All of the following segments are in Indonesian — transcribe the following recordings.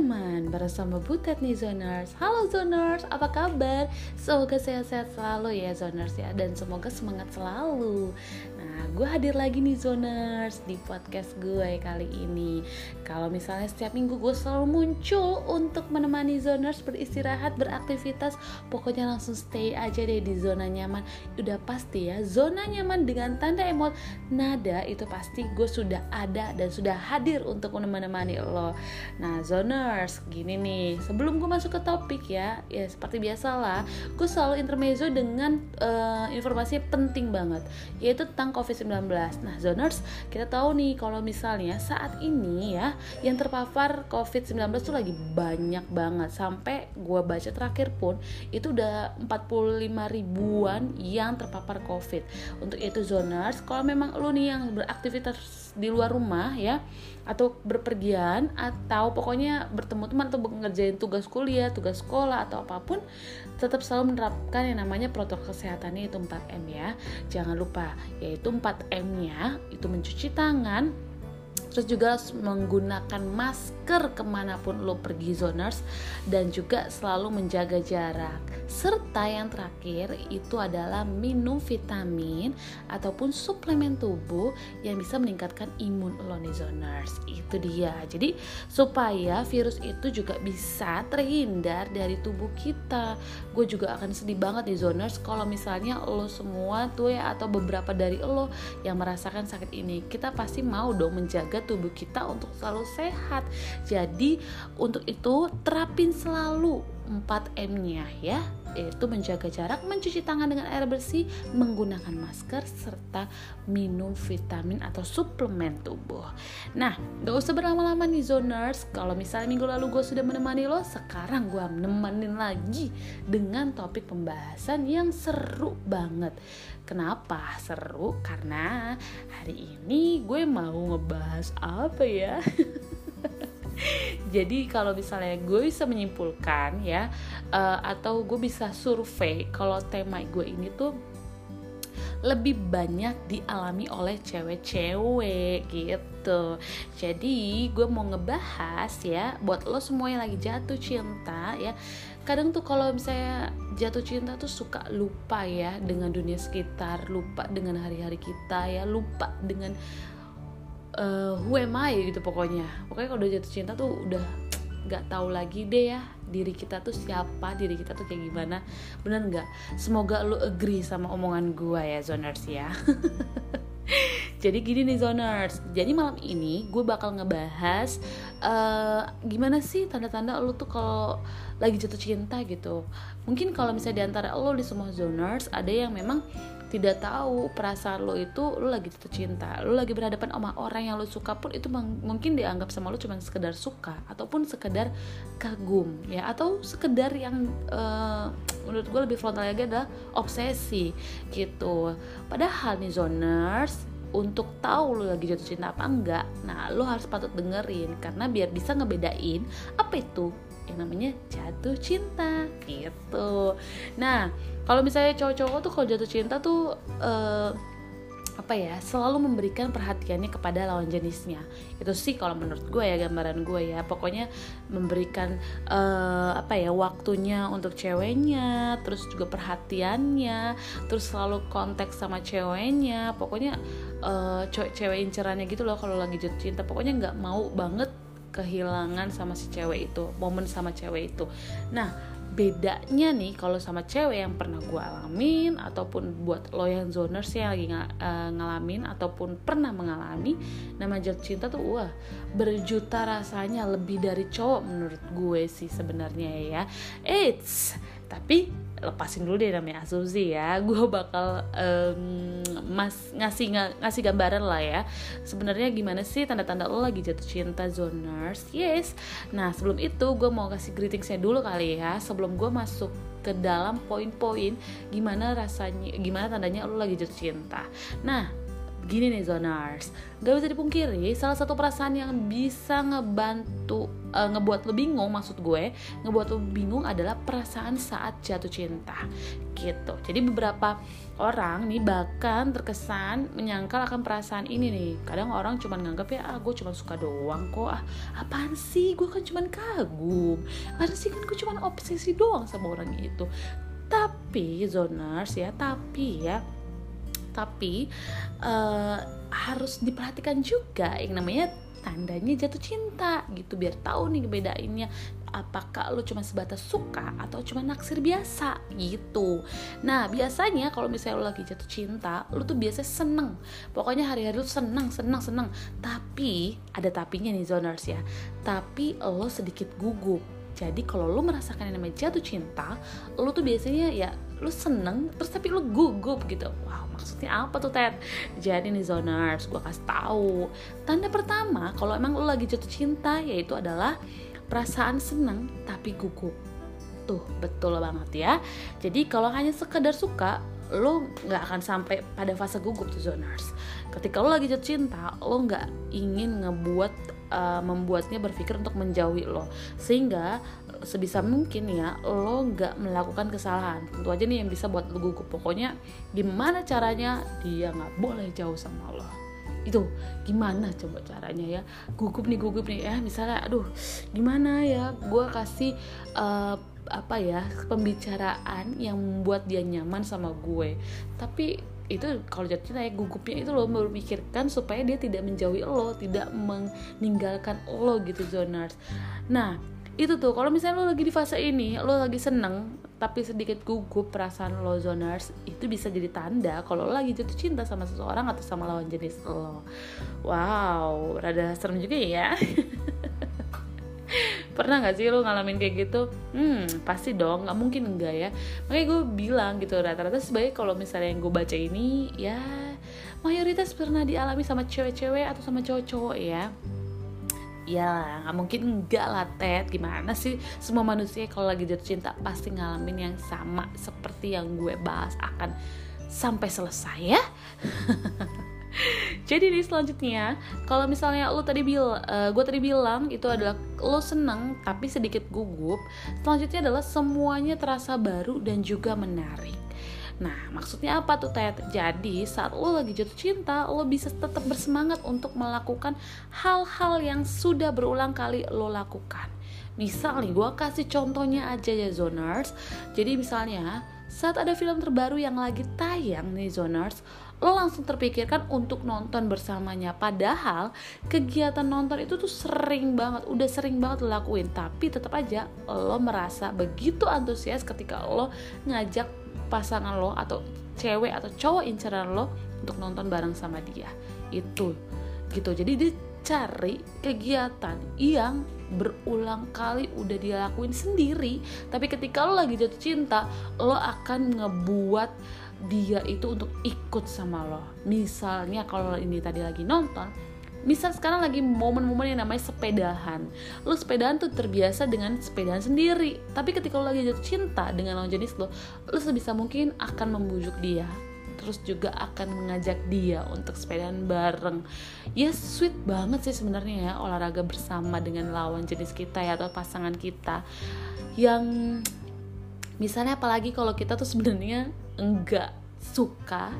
nyaman bersama Butet nih Zoners. Halo Zoners, apa kabar? Semoga sehat-sehat selalu ya Zoners ya. Dan semoga semangat selalu Nah, gue hadir lagi nih Zoners di podcast gue kali ini Kalau misalnya setiap minggu gue selalu muncul untuk menemani Zoners beristirahat, beraktivitas Pokoknya langsung stay aja deh di zona nyaman Udah pasti ya, zona nyaman dengan tanda emot nada Itu pasti gue sudah ada dan sudah hadir untuk menemani lo Nah, zoners, gini nih. Sebelum gue masuk ke topik ya, ya seperti biasa lah, gue selalu intermezzo dengan uh, informasi penting banget, yaitu tentang COVID-19. Nah, zoners, kita tahu nih kalau misalnya saat ini ya, yang terpapar COVID-19 tuh lagi banyak banget. Sampai gue baca terakhir pun, itu udah 45 ribuan yang terpapar COVID. Untuk itu zoners, kalau memang lo nih yang beraktivitas di luar rumah ya, atau berpergian atau pokoknya bertemu teman atau ngerjain tugas kuliah, tugas sekolah atau apa pun tetap selalu menerapkan yang namanya protokol kesehatannya itu 4M ya. Jangan lupa yaitu 4M-nya itu mencuci tangan, terus juga menggunakan masker ke mana pun lo pergi zoners. Dan juga selalu menjaga jarak. Serta yang terakhir itu adalah minum vitamin ataupun suplemen tubuh yang bisa meningkatkan imun lo nih zoners. Itu dia. Jadi supaya virus itu juga bisa terhindar dari tubuh kita. Gue juga akan sedih banget nih zoners kalau misalnya lo semua tuh ya atau beberapa dari lo yang merasakan sakit ini kita pasti mau dong menjaga tubuh kita untuk selalu sehat. Jadi untuk itu terapin selalu 4M-nya ya yaitu menjaga jarak, mencuci tangan dengan air bersih, menggunakan masker, serta minum vitamin atau suplemen tubuh. Nah, gak usah berlama-lama nih zoners. Kalau misalnya minggu lalu gue sudah menemani lo, sekarang gue nemenin lagi dengan topik pembahasan yang seru banget. Kenapa seru? Karena hari ini gue mau ngebahas apa ya? jadi kalau misalnya gue bisa menyimpulkan ya uh, atau gue bisa survei kalau tema gue ini tuh lebih banyak dialami oleh cewek-cewek gitu. Jadi gue mau ngebahas ya buat lo semua yang lagi jatuh cinta ya. Kadang tuh kalau misalnya jatuh cinta tuh suka lupa ya dengan dunia sekitar lupa dengan hari-hari kita ya lupa dengan uh, who am I gitu pokoknya. Pokoknya kalau udah jatuh cinta tuh udah nggak tahu lagi deh ya diri kita tuh siapa diri kita tuh kayak gimana. Bener nggak? Semoga lu agree sama omongan gue ya zoners ya. Jadi gini nih zoners. Jadi malam ini gue bakal ngebahas uh, gimana sih tanda-tanda lu tuh kalau lagi jatuh cinta gitu. Mungkin kalau misalnya di antara lo di semua zoners ada yang memang tidak tahu perasaan lo itu lo lagi jatuh cinta lo lagi berhadapan sama orang yang lo suka pun itu mungkin dianggap sama lo cuma sekedar suka ataupun sekedar kagum ya. Atau sekedar yang uh, menurut gue lebih frontal lagi adalah obsesi gitu. Padahal nih zoners untuk tahu lo lagi jatuh cinta apa enggak nah lo harus patut dengerin. Karena biar bisa ngebedain apa itu yang namanya jatuh cinta gitu. Nah kalau misalnya cowok-cowok tuh kalau jatuh cinta tuh uh, apa ya selalu memberikan perhatiannya kepada lawan jenisnya. Itu sih kalau menurut gue ya gambaran gue ya. Pokoknya memberikan uh, apa ya waktunya untuk ceweknya terus juga perhatiannya terus selalu konteks sama ceweknya. Pokoknya uh, cewek incerannya gitu loh kalau lagi jatuh cinta. Pokoknya nggak mau banget kehilangan sama si cewek itu momen sama cewek itu. Nah bedanya nih kalau sama cewek yang pernah gue alamin ataupun buat lo yang zoners yang lagi ng eh, ngalamin ataupun pernah mengalami nama jatuh cinta tuh wah berjuta rasanya lebih dari cowok menurut gue sih sebenarnya ya. It's tapi lepasin dulu deh namanya asumsi ya. Gue bakal um, mas ngasih ngasih gambaran lah ya. Sebenarnya gimana sih tanda-tanda lo lagi jatuh cinta zoners yes. Nah sebelum itu gue mau kasih greetingsnya dulu kali ya sebelum gue masuk ke dalam poin-poin gimana rasanya gimana tandanya lo lagi jatuh cinta. Nah gini nih zoners gak bisa dipungkiri salah satu perasaan yang bisa ngebantu uh, ngebuat lo bingung maksud gue ngebuat lo bingung adalah perasaan saat jatuh cinta. Gitu. Jadi beberapa orang nih bahkan terkesan menyangkal akan perasaan ini nih. Kadang orang cuma nganggap ya ah gue cuma suka doang kok. Ah apaan sih? Gue kan cuma kagum. Apaan sih? Kan gue cuma obsesi doang sama orang itu. Tapi zoners ya tapi ya tapi uh, harus diperhatikan juga yang namanya tandanya jatuh cinta gitu biar tahu nih bedainnya. Apakah lo cuma sebatas suka atau cuma naksir biasa gitu. Nah biasanya kalau misalnya lo lagi jatuh cinta lo tuh biasanya seneng. Pokoknya hari-hari lo seneng seneng seneng. Tapi ada tapinya nih zoners ya. Tapi lo sedikit gugup. Jadi kalau lo merasakan yang namanya jatuh cinta lo tuh biasanya ya lo seneng terus tapi lo gugup gitu. Wow maksudnya apa tuh Ted? Jadi nih zoners gue kasih tahu. Tanda pertama kalau emang lo lagi jatuh cinta yaitu adalah perasaan seneng tapi gugup. Tuh betul banget ya. Jadi kalau hanya sekedar suka lo nggak akan sampai pada fase gugup tuh zoners ketika lo lagi jatuh cinta lo nggak ingin ngebuat uh, membuatnya berpikir untuk menjauhi lo. Sehingga sebisa mungkin ya lo nggak melakukan kesalahan. Tentu aja nih yang bisa buat lo gugup. Pokoknya gimana caranya dia nggak boleh jauh sama lo? Itu gimana coba caranya ya? Gugup nih gugup nih. Ya misalnya aduh gimana ya? Gue kasih uh, apa ya pembicaraan yang membuat dia nyaman sama gue. Tapi itu kalau jatuh cinta ya gugupnya itu lo berpikirkan supaya dia tidak menjauhi lo tidak meninggalkan lo gitu zoners nah itu tuh kalau misalnya lo lagi di fase ini lo lagi seneng tapi sedikit gugup perasaan lo zoners itu bisa jadi tanda kalau lo lagi jatuh cinta sama seseorang atau sama lawan jenis lo. Wow rada serem juga ya. Pernah nggak sih lo ngalamin kayak gitu? Hmm pasti dong nggak mungkin enggak ya. Makanya gue bilang gitu rata-rata sebaik kalau misalnya yang gue baca ini ya mayoritas pernah dialami sama cewek-cewek atau sama cowok-cowok ya ya mungkin enggak lah Ted. Gimana sih? Semua manusia kalau lagi jatuh cinta pasti ngalamin yang sama seperti yang gue bahas. Akan sampai selesai ya. Jadi nih selanjutnya kalau misalnya lo tadi bil uh, gue tadi bilang itu adalah lo seneng tapi sedikit gugup selanjutnya adalah semuanya terasa baru dan juga menarik Nah, maksudnya apa tuh Ted? Jadi, saat lo lagi jatuh cinta, lo bisa tetap bersemangat untuk melakukan hal-hal yang sudah berulang kali lo lakukan. Misal nih, gue kasih contohnya aja ya Zoners. Jadi misalnya, saat ada film terbaru yang lagi tayang nih Zoners, lo langsung terpikirkan untuk nonton bersamanya. Padahal kegiatan nonton itu tuh sering banget, udah sering banget lo lakuin. Tapi tetap aja lo merasa begitu antusias ketika lo ngajak pasangan lo atau cewek atau cowok inceran lo untuk nonton bareng sama dia. Itu. Gitu. Jadi dia cari kegiatan yang berulang kali udah dia lakuin sendiri. Tapi ketika lo lagi jatuh cinta lo akan ngebuat dia itu untuk ikut sama lo. Misalnya kalau ini tadi lagi nonton misal sekarang lagi momen-momen yang namanya sepedahan. Lo sepedahan tuh terbiasa dengan sepedahan sendiri. Tapi ketika lo lagi jatuh cinta dengan lawan jenis lo lo sebisa mungkin akan membujuk dia. Terus juga akan mengajak dia untuk sepedahan bareng. Ya sweet banget sih sebenarnya ya olahraga bersama dengan lawan jenis kita ya atau pasangan kita. Yang misalnya apalagi kalau kita tuh sebenarnya enggak suka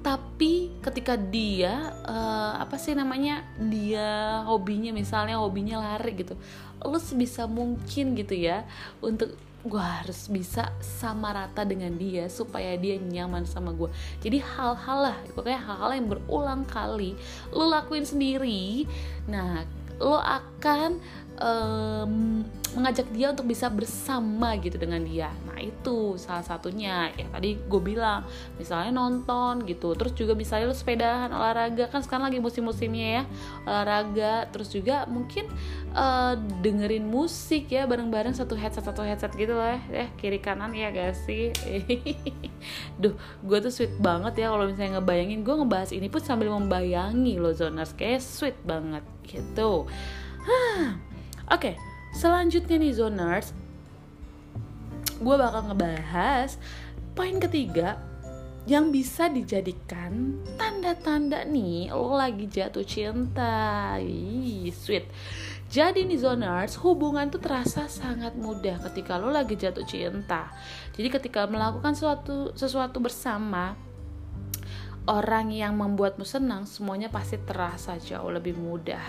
tapi ketika dia uh, apa sih namanya dia hobinya misalnya hobinya lari gitu lo sebisa mungkin gitu ya untuk gue harus bisa sama rata dengan dia supaya dia nyaman sama gue jadi hal-hal lah pokoknya hal-hal yang berulang kali lo lakuin sendiri nah lo akan um, mengajak dia untuk bisa bersama gitu dengan dia itu salah satunya. Ya tadi gue bilang misalnya nonton gitu terus juga misalnya lu sepedahan olahraga. Kan sekarang lagi musim-musimnya ya olahraga. Terus juga mungkin uh, dengerin musik ya bareng-bareng satu headset satu headset gitu lah ya. Kiri kanan ya gak sih? Duh gue tuh sweet banget ya kalau misalnya ngebayangin. Gue ngebahas ini pun sambil membayangi lo zoners. Kayak sweet banget gitu. Oke, okay, selanjutnya nih zoners, gue bakal ngebahas poin ketiga yang bisa dijadikan tanda-tanda nih lo lagi jatuh cinta. Ih, sweet. Jadi nih zoners hubungan tuh terasa sangat mudah ketika lo lagi jatuh cinta. Jadi ketika melakukan sesuatu sesuatu bersama orang yang membuatmu senang semuanya pasti terasa jauh lebih mudah.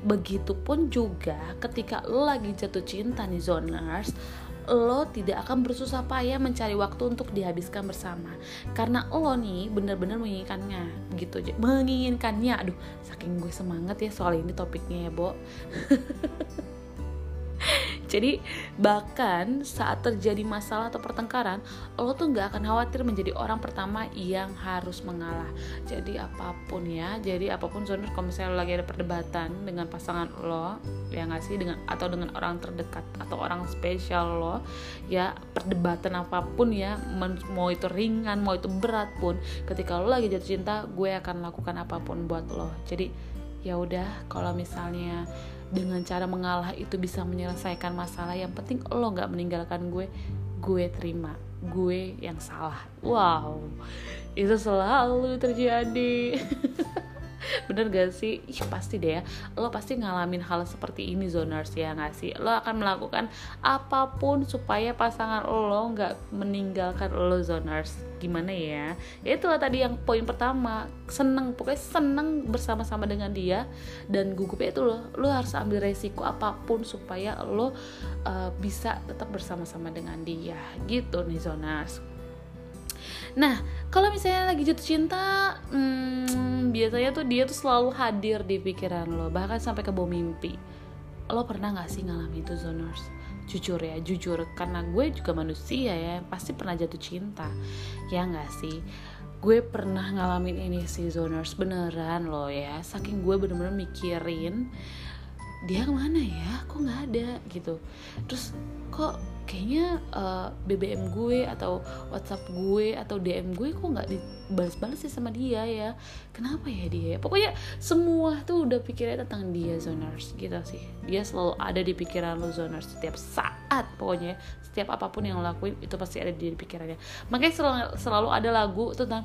Begitupun juga ketika lo lagi jatuh cinta nih zoners lo tidak akan bersusah payah mencari waktu untuk dihabiskan bersama. Karena lo nih bener-bener menginginkannya gitu menginginkannya. Aduh saking gue semangat ya soal ini topiknya ya Bo Jadi bahkan saat terjadi masalah atau pertengkaran, lo tuh nggak akan khawatir menjadi orang pertama yang harus mengalah. Jadi apa pun ya, jadi apa pun zoner kalau misalnya lo lagi ada perdebatan dengan pasangan lo, ya nggak sih dengan atau dengan orang terdekat atau orang spesial lo, ya perdebatan apa pun ya, mau itu ringan, mau itu berat pun, ketika lo lagi jatuh cinta, gue akan lakukan apa pun buat lo. Jadi ya udah kalau misalnya dengan cara mengalah itu bisa menyelesaikan masalah. Yang penting lo nggak meninggalkan gue gue terima gue yang salah. Wow itu selalu terjadi bener gak sih? Ih, pasti deh ya. Lo pasti ngalamin hal seperti ini zoners ya gak sih? Lo akan melakukan apa pun supaya pasangan lo nggak meninggalkan lo zoners. Gimana ya? Ya itulah tadi yang poin pertama. Seneng pokoknya seneng bersama-sama dengan dia dan gugupnya itu lo lo harus ambil resiko apa pun supaya lo uh, bisa tetap bersama-sama dengan dia. Gitu nih zoners Nah, kalau misalnya lagi jatuh cinta, hmm, biasanya tuh dia tuh selalu hadir di pikiran lo, bahkan sampai ke bawah mimpi. Lo pernah gak sih ngalamin itu zoners? Jujur ya, jujur karena gue juga manusia ya, pasti pernah jatuh cinta. Ya gak sih? Gue pernah ngalamin ini sih zoners beneran lo ya, saking gue bener-bener mikirin dia ke mana ya, kok nggak ada? Gitu. Terus kok kayaknya uh, eh, BBM gue atau WhatsApp gue atau DM gue kok nggak dibalas-balas sih sama dia ya? Kenapa ya dia? Pokoknya semua tuh udah pikirnya tentang dia zoners gitu sih. Dia selalu ada di pikiran lo zoners setiap saat pokoknya. Setiap apa pun yang lo lakuin itu pasti ada di pikirannya. Makanya selalu, selalu ada lagu tentang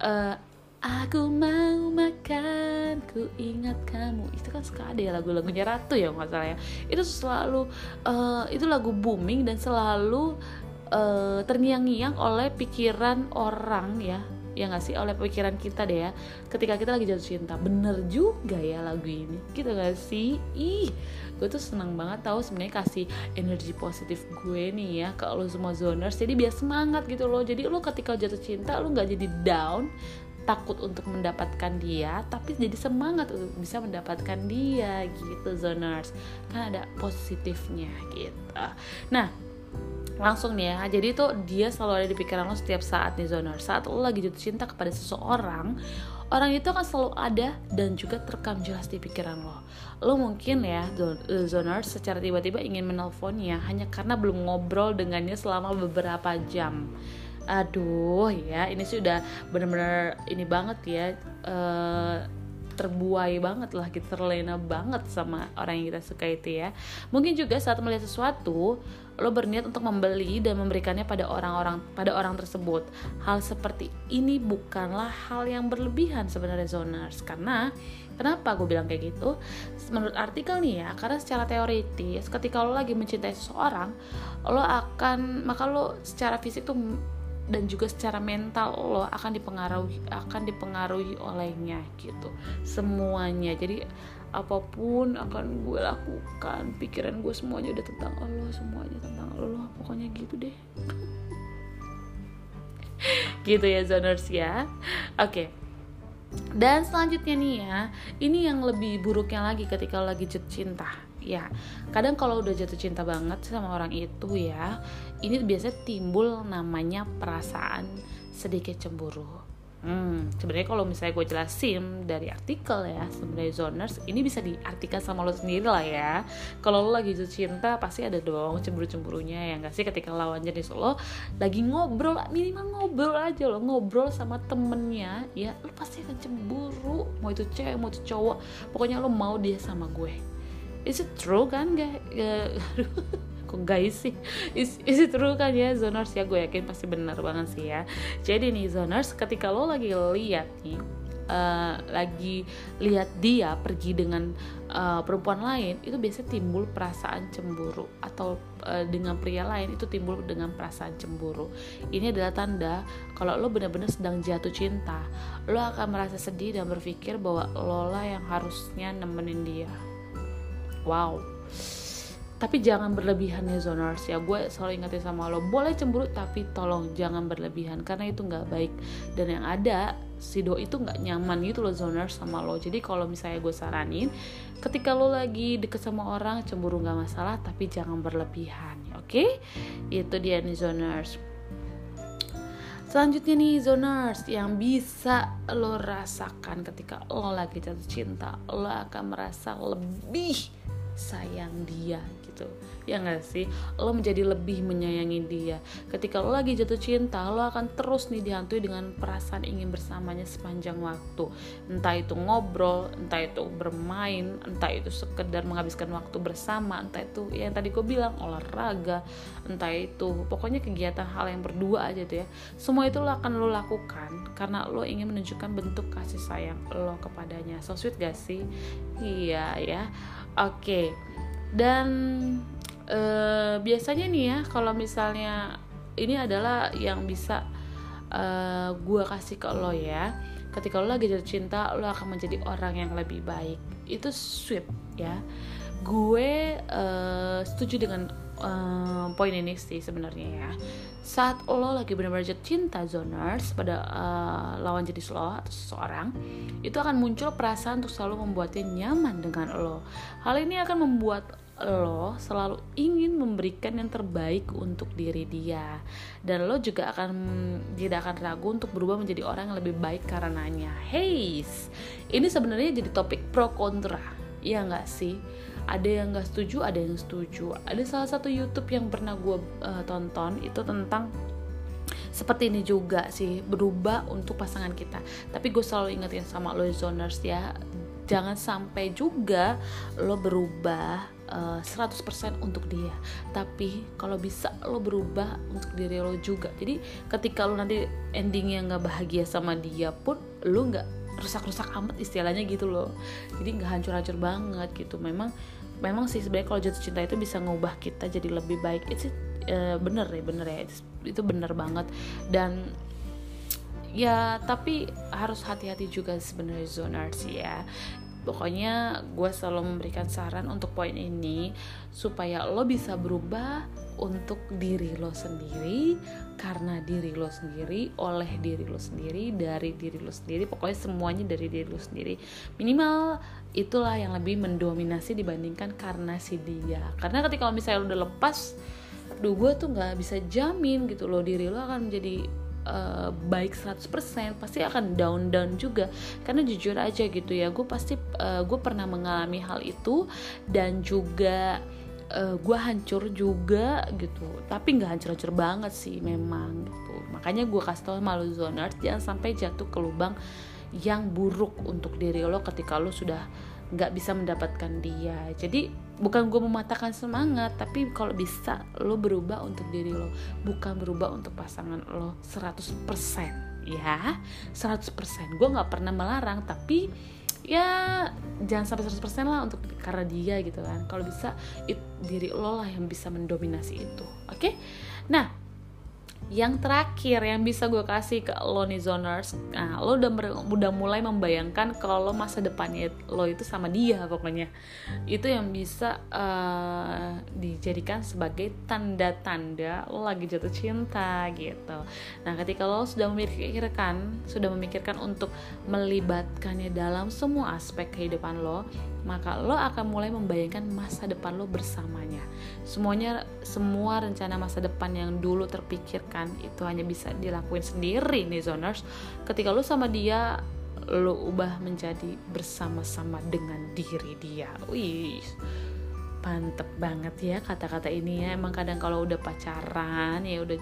uh, Aku mau makan, ku ingat kamu. Itu kan suka ada ya lagu-lagunya Ratu ya nggak salah ya. Itu selalu, uh, itu lagu booming dan selalu uh, terngiang-ngiang oleh pikiran orang ya. Ya nggak sih? Oleh pikiran kita deh ya. Ketika kita lagi jatuh cinta. Bener juga ya lagu ini. Gitu gak sih? Ih gue tuh seneng banget tahu sebenarnya kasih energi positif gue nih ya ke lo semua zoners. Jadi biar semangat gitu loh. Jadi lo ketika jatuh cinta lo nggak jadi down takut untuk mendapatkan dia tapi jadi semangat untuk bisa mendapatkan dia gitu zoners. Kan ada positifnya gitu. Nah langsung nih ya. Jadi itu dia selalu ada di pikiran lo setiap saat nih zoners saat lo lagi jatuh cinta kepada seseorang orang itu akan selalu ada dan juga terekam jelas di pikiran lo. Lo mungkin ya zoners secara tiba-tiba ingin menelponnya hanya karena belum ngobrol dengannya selama beberapa jam aduh ya ini sih udah bener-bener ini banget ya uh, terbuai banget lah kita terlena banget sama orang yang kita suka itu ya. Mungkin juga saat melihat sesuatu lo berniat untuk membeli dan memberikannya pada orang-orang pada orang tersebut. Hal seperti ini bukanlah hal yang berlebihan sebenarnya zoners. Karena kenapa gue bilang kayak gitu? Menurut artikel nih ya karena secara teoritis ketika lo lagi mencintai seseorang lo akan maka lo secara fisik tuh dan juga secara mental lo akan dipengaruhi akan dipengaruhi olehnya gitu. Semuanya. Jadi apa pun akan gue lakukan pikiran gue semuanya udah tentang Allah semuanya tentang Allah pokoknya gitu deh. Gitu ya zoners ya. Oke. Okay. dan selanjutnya nih ya ini yang lebih buruknya lagi ketika lagi jatuh cinta ya kadang kalau udah jatuh cinta banget sama orang itu ya ini biasanya timbul namanya perasaan sedikit cemburu. Hmm, sebenarnya kalau misalnya gue jelasin dari artikel ya, sebenarnya zoners ini bisa diartikan sama lo sendiri lah ya. Kalau lo lagi jatuh cinta pasti ada dong cemburu-cemburunya ya nggak sih ketika lawan jenis lo lagi ngobrol minimal ngobrol aja lo ngobrol sama temennya ya lo pasti akan cemburu mau itu cewek mau itu cowok pokoknya lo mau dia sama gue. Is it true kan? Gak? kok guys sih? Is, is it true kan ya zoners? Ya gue yakin pasti benar banget sih ya. Jadi nih zoners ketika lo lagi lihat nih uh, lagi lihat dia pergi dengan uh, perempuan lain itu biasanya timbul perasaan cemburu. Atau uh, dengan pria lain itu timbul dengan perasaan cemburu. Ini adalah tanda kalau lo benar-benar sedang jatuh cinta lo akan merasa sedih dan berpikir bahwa lo lah yang harusnya nemenin dia wow. Tapi jangan berlebihan ya zoners ya gue selalu ingetin sama lo. Boleh cemburu tapi tolong jangan berlebihan. Karena itu nggak baik. Dan yang ada si do itu nggak nyaman gitu loh zoners sama lo. Jadi kalau misalnya gue saranin ketika lo lagi deket sama orang cemburu nggak masalah tapi jangan berlebihan oke? Okay? itu dia nih zoners Selanjutnya nih zoners yang bisa lo rasakan ketika lo lagi jatuh cinta, lo akan merasa lebih sayang dia gitu. Ya nggak sih? Lo menjadi lebih menyayangi dia. Ketika lo lagi jatuh cinta lo akan terus nih dihantui dengan perasaan ingin bersamanya sepanjang waktu. Entah itu ngobrol entah itu bermain entah itu sekedar menghabiskan waktu bersama entah itu ya yang tadi gue bilang olahraga entah itu pokoknya kegiatan hal yang berdua aja tuh ya. Semua itu lo akan lo lakukan karena lo ingin menunjukkan bentuk kasih sayang lo kepadanya. So sweet gak sih? Iya ya. Oke. okay. Dan uh, biasanya nih ya kalau misalnya ini adalah yang bisa uh, eh, gue kasih ke lo ya. Ketika lo lagi jatuh cinta lo akan menjadi orang yang lebih baik. Itu sweet ya. Gue uh, setuju dengan uh, poin ini sih sebenarnya ya. Saat lo lagi benar-benar jatuh cinta zoners pada uh, lawan jenis lo atau seseorang itu akan muncul perasaan untuk selalu membuatnya nyaman dengan lo. Hal ini akan membuat lo selalu ingin memberikan yang terbaik untuk diri dia. Dan lo juga akan tidak akan ragu untuk berubah menjadi orang yang lebih baik karenanya. Hey ini sebenarnya jadi topik pro kontra ya nggak sih ada yang nggak setuju ada yang setuju. Ada salah satu YouTube yang pernah gue uh, tonton itu tentang seperti ini juga sih berubah untuk pasangan kita. Tapi gue selalu ingetin sama lo zoners ya. Jangan sampai juga lo berubah uh, eh, 100% untuk dia. Tapi kalau bisa lo berubah untuk diri lo juga. Jadi ketika lo nanti endingnya nggak bahagia sama dia pun lo nggak rusak-rusak amat istilahnya gitu loh. Jadi nggak hancur-hancur banget gitu. Memang memang sih sebenarnya kalau jatuh cinta itu bisa ngubah kita jadi lebih baik. Itu uh, bener ya bener ya. Itu, itu bener banget. Dan ya tapi harus hati-hati juga sebenarnya zoners ya pokoknya gue selalu memberikan saran untuk poin ini supaya lo bisa berubah untuk diri lo sendiri karena diri lo sendiri oleh diri lo sendiri dari diri lo sendiri pokoknya semuanya dari diri lo sendiri. Minimal itulah yang lebih mendominasi dibandingkan karena si dia. Karena ketika misalnya lo udah lepas duh gue tuh nggak bisa jamin gitu loh diri lo akan menjadi uh, baik 100% pasti akan down down juga. Karena jujur aja gitu ya gue pasti uh, gue pernah mengalami hal itu dan juga uh, eh, gue hancur juga gitu. Tapi nggak hancur-hancur banget sih memang gitu. Makanya gue kasih tau malu zoners jangan sampai jatuh ke lubang yang buruk untuk diri lo ketika lo sudah nggak bisa mendapatkan dia. Jadi bukan gue mematahkan semangat tapi kalau bisa lo berubah untuk diri lo bukan berubah untuk pasangan lo 100% ya. 100% gue nggak pernah melarang tapi ya jangan sampai 100% lah untuk karena dia gitu kan. Kalau bisa it, diri lo lah yang bisa mendominasi itu oke? Okay? nah yang terakhir yang bisa gue kasih ke lo nih zoners. Nah lo udah udah mulai membayangkan kalau masa depannya lo itu sama dia pokoknya. Itu yang bisa uh, dijadikan sebagai tanda-tanda lo lagi jatuh cinta gitu. Nah ketika lo sudah memikirkan sudah memikirkan untuk melibatkannya dalam semua aspek kehidupan lo maka lo akan mulai membayangkan masa depan lo bersamanya. Semuanya semua rencana masa depan yang dulu terpikirkan itu hanya bisa dilakuin sendiri nih zoners. Ketika lo sama dia lo ubah menjadi bersama-sama dengan diri dia. Wih. Mantep banget ya kata-kata ini ya. Emang kadang kalau udah pacaran ya udah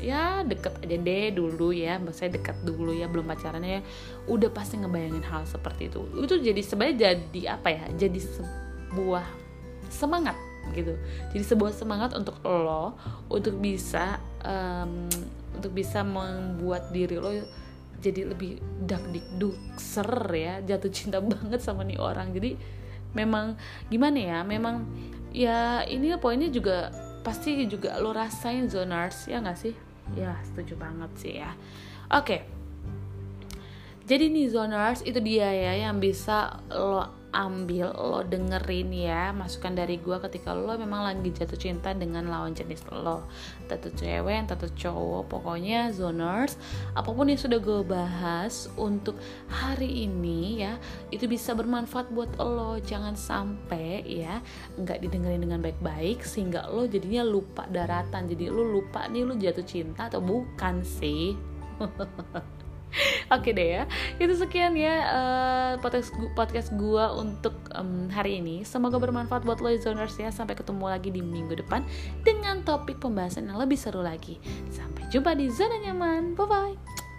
ya deket aja deh dulu ya. Maksudnya dekat dulu ya belum pacarannya ya udah pasti ngebayangin hal seperti itu. Itu jadi sebenarnya jadi apa ya? Jadi sebuah semangat gitu. Jadi sebuah semangat untuk lo untuk bisa um, untuk bisa membuat diri lo jadi lebih dak dikdukser ya jatuh cinta banget sama nih orang. Jadi memang gimana ya memang ya ini poinnya juga pasti juga lo rasain zoners ya nggak sih? Ya setuju banget sih ya. Oke. Okay. jadi nih zoners itu dia ya yang bisa lo ambil lo dengerin ya masukan dari gue ketika lo memang lagi jatuh cinta dengan lawan jenis lo. Tentu cewek tentu cowok pokoknya zoners apa pun yang sudah gue bahas untuk hari ini ya itu bisa bermanfaat buat lo. Jangan sampai ya nggak didengerin dengan baik-baik sehingga lo jadinya lupa daratan. Jadi lo lupa nih lo jatuh cinta atau bukan sih Oke deh ya, itu sekian ya uh, podcast podcast gua untuk um, hari ini. Semoga bermanfaat buat lo zoners ya. Sampai ketemu lagi di minggu depan dengan topik pembahasan yang lebih seru lagi. Sampai jumpa di zona nyaman. Bye bye.